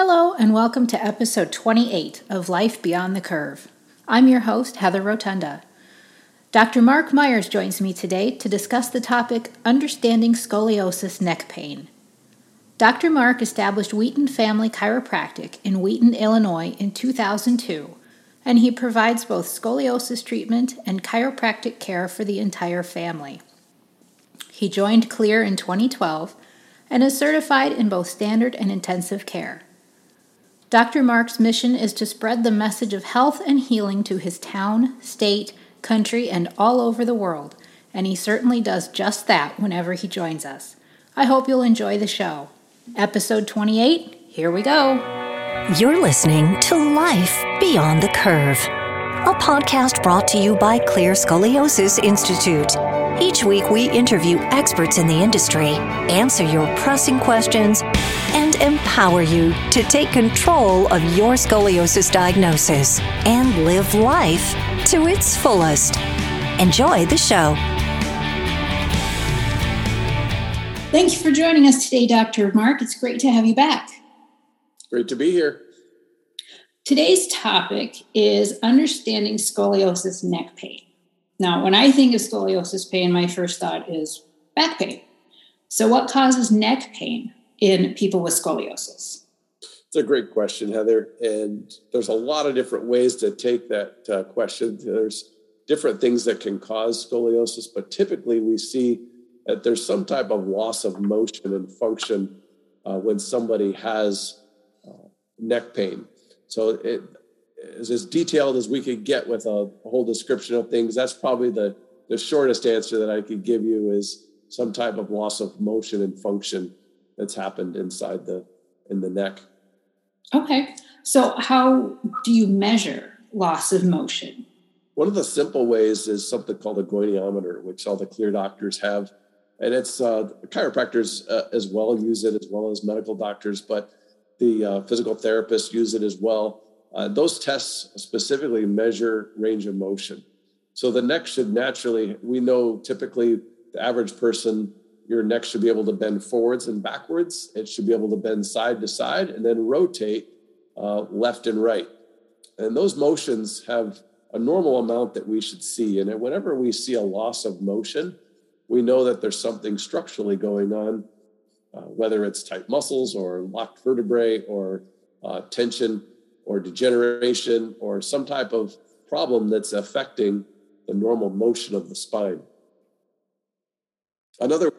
Hello, and welcome to episode 28 of Life Beyond the Curve. I'm your host, Heather Rotunda. Dr. Mark Myers joins me today to discuss the topic Understanding Scoliosis Neck Pain. Dr. Mark established Wheaton Family Chiropractic in Wheaton, Illinois in 2002, and he provides both scoliosis treatment and chiropractic care for the entire family. He joined Clear in 2012 and is certified in both standard and intensive care. Dr. Mark's mission is to spread the message of health and healing to his town, state, country, and all over the world, and he certainly does just that whenever he joins us. I hope you'll enjoy the show. Episode 28, here we go. You're listening to Life Beyond the Curve, a podcast brought to you by Clear Scoliosis Institute. Each week, we interview experts in the industry, answer your pressing questions, and empower you to take control of your scoliosis diagnosis and live life to its fullest. Enjoy the show. Thank you for joining us today, Dr. Mark. It's great to have you back. Great to be here. Today's topic is understanding scoliosis neck pain. Now, when I think of scoliosis pain, my first thought is back pain. So, what causes neck pain in people with scoliosis? It's a great question, Heather. And there's a lot of different ways to take that uh, question. There's different things that can cause scoliosis, but typically we see that there's some type of loss of motion and function uh, when somebody has uh, neck pain. So it is as detailed as we could get with a, whole description of things. That's probably the, the shortest answer that I could give you is some type of loss of motion and function that's happened inside the in the neck. Okay. So how do you measure loss of motion? One of the simple ways is something called a goniometer, which all the clear doctors have. And it's uh, chiropractors uh, as well use it, as well as medical doctors, but the uh, physical therapists use it as well. Uh, those tests specifically measure range of motion. So the neck should naturally, we know typically the average person your neck should be able to bend forwards and backwards. It should be able to bend side to side and then rotate uh, left and right. And those motions have a normal amount that we should see. And whenever we see a loss of motion, we know that there's something structurally going on, uh, whether it's tight muscles or locked vertebrae or uh, tension or degeneration or some type of problem that's affecting the normal motion of the spine. Another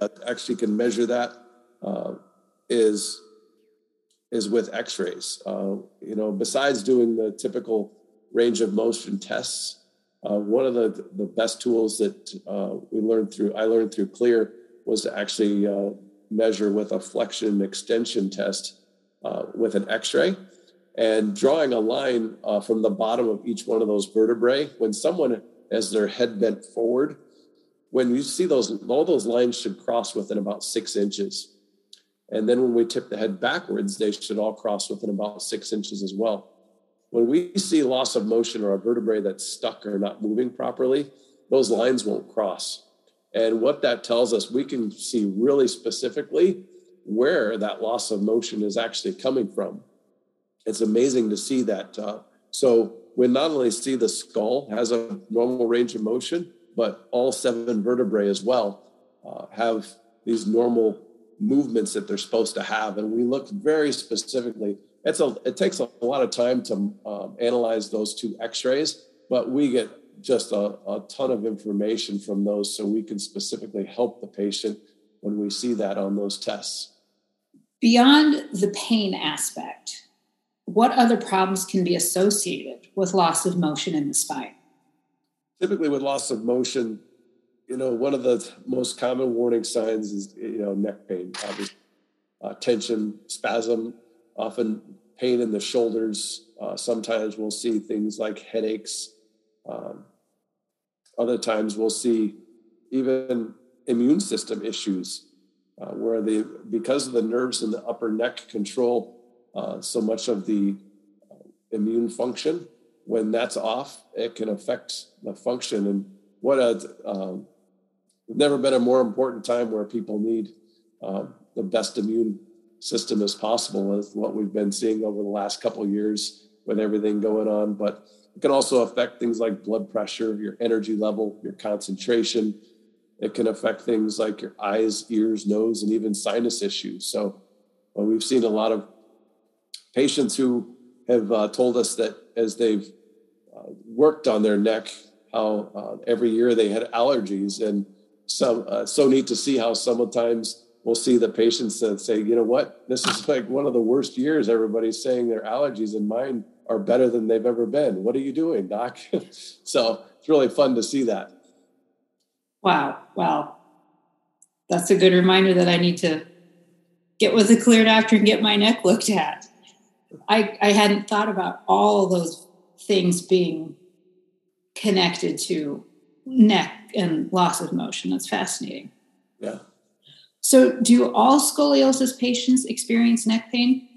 uh, actually can measure that uh, is is with X-rays. Uh, you know, besides doing the typical range of motion tests, uh, one of the the best tools that uh, we learned through I learned through Clear was to actually uh, measure with a flexion extension test with an X-ray. And drawing a line from the bottom of each one of those vertebrae, when someone has their head bent forward, when you see those, all those lines should cross within about six inches. And then when we tip the head backwards, they should all cross within about six inches as well. When we see loss of motion or a vertebrae that's stuck or not moving properly, those lines won't cross. And what that tells us, we can see really specifically where that loss of motion is actually coming from. It's amazing to see that. Uh, so we not only see the skull has a normal range of motion, but all seven vertebrae as well uh, have these normal movements that they're supposed to have. And we look very specifically. It's a, it takes a lot of time to um, analyze those two X-rays, but we get just a, a ton of information from those, so we can specifically help the patient when we see that on those tests. Beyond the pain aspect, what other problems can be associated with loss of motion in the spine? Typically with loss of motion, you know, one of the most common warning signs is, you know, neck pain, obviously, uh, tension, spasm, often pain in the shoulders. Uh, sometimes we'll see things like headaches. Um, other times we'll see even immune system issues uh, where the because of the nerves in the upper neck control uh, so much of the uh, immune function when that's off, it can affect the function. And what a um, never been a more important time where people need um, the best immune system as possible is what we've been seeing over the last couple years with everything going on. But it can also affect things like blood pressure your energy level your concentration. It can affect things like your eyes ears nose and even sinus issues. So well, we've seen a lot of patients who have uh, told us that as they've uh, worked on their neck how uh, every year they had allergies and some uh, so neat to see how sometimes we'll see the patients that say, you know what, this is like one of the worst years. Everybody's saying their allergies and mine are better than they've ever been. What are you doing, doc? so it's really fun to see that. Wow. Wow. That's a good reminder that I need to get with a clear doctor and get my neck looked at. I, I hadn't thought about all those things being connected to neck and loss of motion. That's fascinating. Yeah. So, do all scoliosis patients experience neck pain?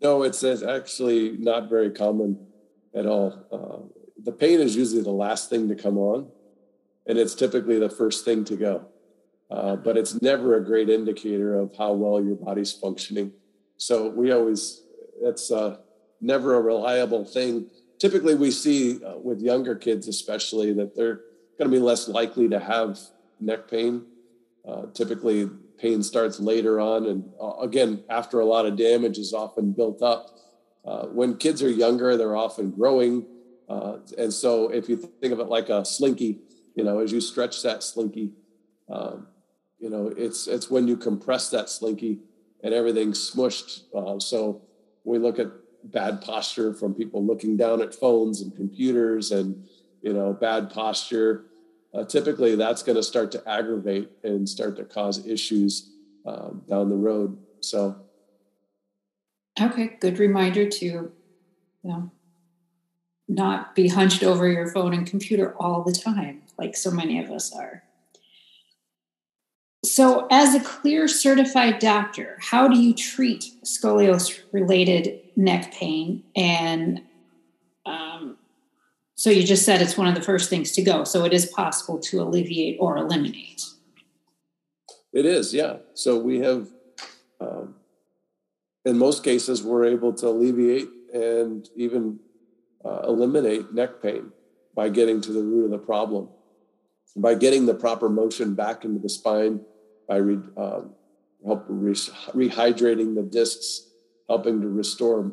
No, it's, it's actually not very common at all. Uh, the pain is usually the last thing to come on, and it's typically the first thing to go. Uh, but it's never a great indicator of how well your body's functioning. So we always, it's uh, never a reliable thing. Typically, we see uh, with younger kids, especially, that they're going to be less likely to have neck pain uh, typically, pain starts later on, and uh, again, after a lot of damage is often built up. Uh, when kids are younger, they're often growing, uh, and so if you think of it like a slinky, you know, as you stretch that slinky, um, you know, it's it's when you compress that slinky and everything's smushed. Uh, so we look at bad posture from people looking down at phones and computers, and you know, bad posture uh, typically that's going to start to aggravate and start to cause issues um, down the road. So, okay, good reminder to you know not be hunched over your phone and computer all the time, like so many of us are. So, as a clear certified doctor, how do you treat scoliosis related neck pain and um, so you just said it's one of the first things to go. So it is possible to alleviate or eliminate. It is, yeah. So we have, um, in most cases, we're able to alleviate and even uh, eliminate neck pain by getting to the root of the problem, by getting the proper motion back into the spine, by re, um, help re- rehydrating the discs, helping to restore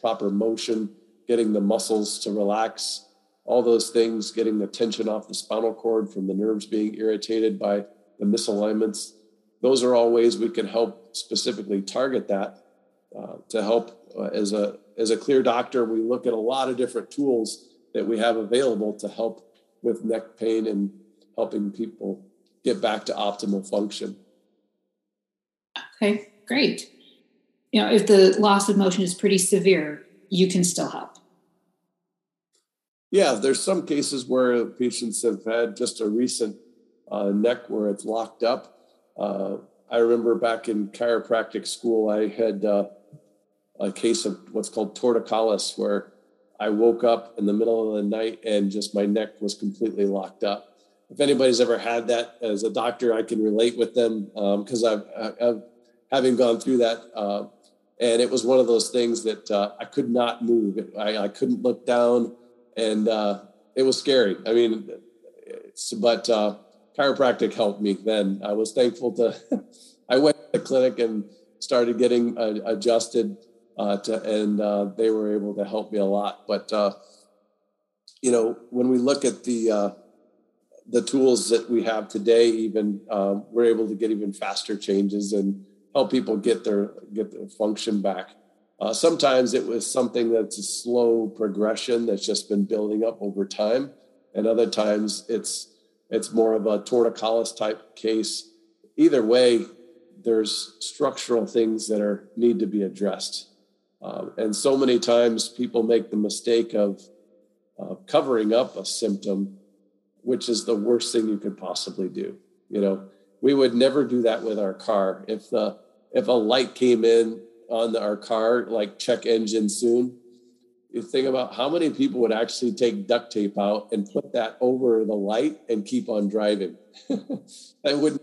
proper motion, getting the muscles to relax, all those things, getting the tension off the spinal cord from the nerves being irritated by the misalignments. Those are all ways we can help specifically target that uh, to help uh, as a as a clear doctor. We look at a lot of different tools that we have available to help with neck pain and helping people get back to optimal function. Okay, great. You know, if the loss of motion is pretty severe, you can still help. Yeah, there's some cases where patients have had just a recent uh, neck where it's locked up. Uh, I remember back in chiropractic school, I had uh, a case of what's called torticollis, where I woke up in the middle of the night and just my neck was completely locked up. If anybody's ever had that as a doctor, I can relate with them because um, I've, I've, having gone through that. Uh, and it was one of those things that uh, I could not move. I, I couldn't look down and uh, it was scary. I mean, but uh, chiropractic helped me. Then I was thankful to. I went to the clinic and started getting uh, adjusted, uh, to, and they were able to help me a lot. But you know, when we look at the the tools that we have today, even um, we're able to get even faster changes and help people get their get their function back. Uh, sometimes it was something that's a slow progression that's just been building up over time, and other times it's it's more of a torticollis type case. Either way, there's structural things that are need to be addressed, um, and so many times people make the mistake of uh, covering up a symptom, which is the worst thing you could possibly do. You know, we would never do that with our car. If the if a light came in on our car, like check engine soon. You think about how many people would actually take duct tape out and put that over the light and keep on driving. that wouldn't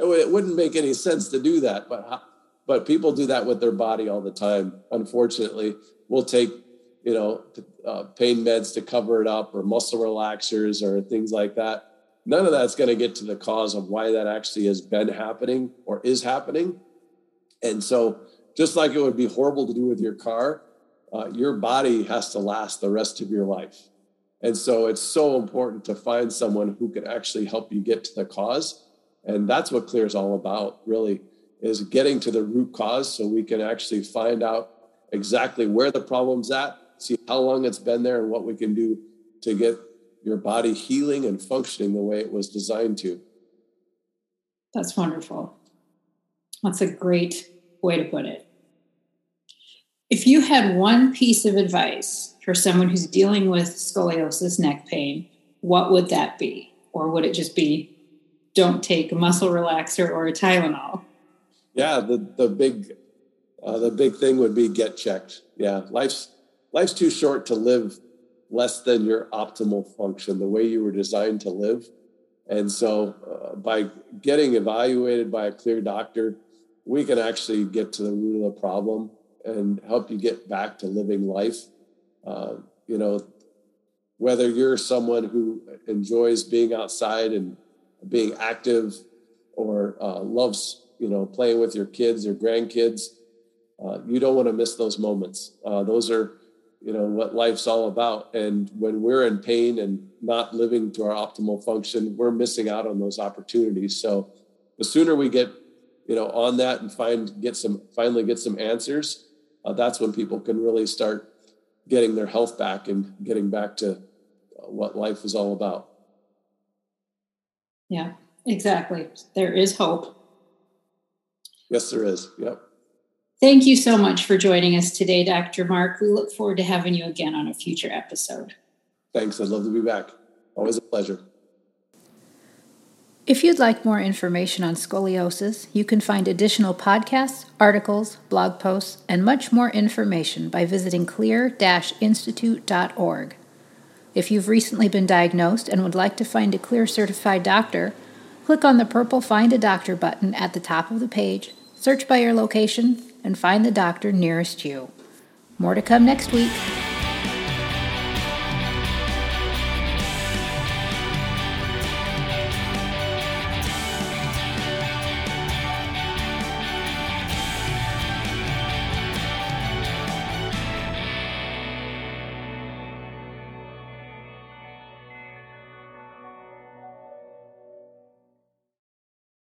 it wouldn't make any sense to do that, but but people do that with their body all the time. Unfortunately, we'll take you know uh, pain meds to cover it up, or muscle relaxers, or things like that. None of that's going to get to the cause of why that actually has been happening or is happening. And so, just like it would be horrible to do with your car, uh, your body has to last the rest of your life. And so, it's so important to find someone who can actually help you get to the cause and that's what clear is all about really is getting to the root cause so we can actually find out exactly where the problem's at see how long it's been there and what we can do to get your body healing and functioning the way it was designed to that's wonderful that's a great way to put it if you had one piece of advice for someone who's dealing with scoliosis neck pain what would that be or would it just be don't take a muscle relaxer or a Tylenol. Yeah, the the big uh, the big thing would be get checked. Yeah, life's life's too short to live less than your optimal function, the way you were designed to live. And so, uh, by getting evaluated by a clear doctor, we can actually get to the root of the problem and help you get back to living life. Uh, you know, whether you're someone who enjoys being outside and being active or uh, loves you know playing with your kids or grandkids uh, you don't want to miss those moments uh, those are you know what life's all about and when we're in pain and not living to our optimal function we're missing out on those opportunities so the sooner we get you know on that and find get some finally get some answers uh, that's when people can really start getting their health back and getting back to uh, what life is all about yeah, exactly. There is hope. Yes, there is. Yep. Thank you so much for joining us today, Dr. Mark. We look forward to having you again on a future episode. Thanks. I'd love to be back. Always a pleasure. If you'd like more information on scoliosis, you can find additional podcasts, articles, blog posts, and much more information by visiting clear-institute.org. If you've recently been diagnosed and would like to find a clear certified doctor, click on the purple Find a Doctor button at the top of the page, search by your location, and find the doctor nearest you. More to come next week.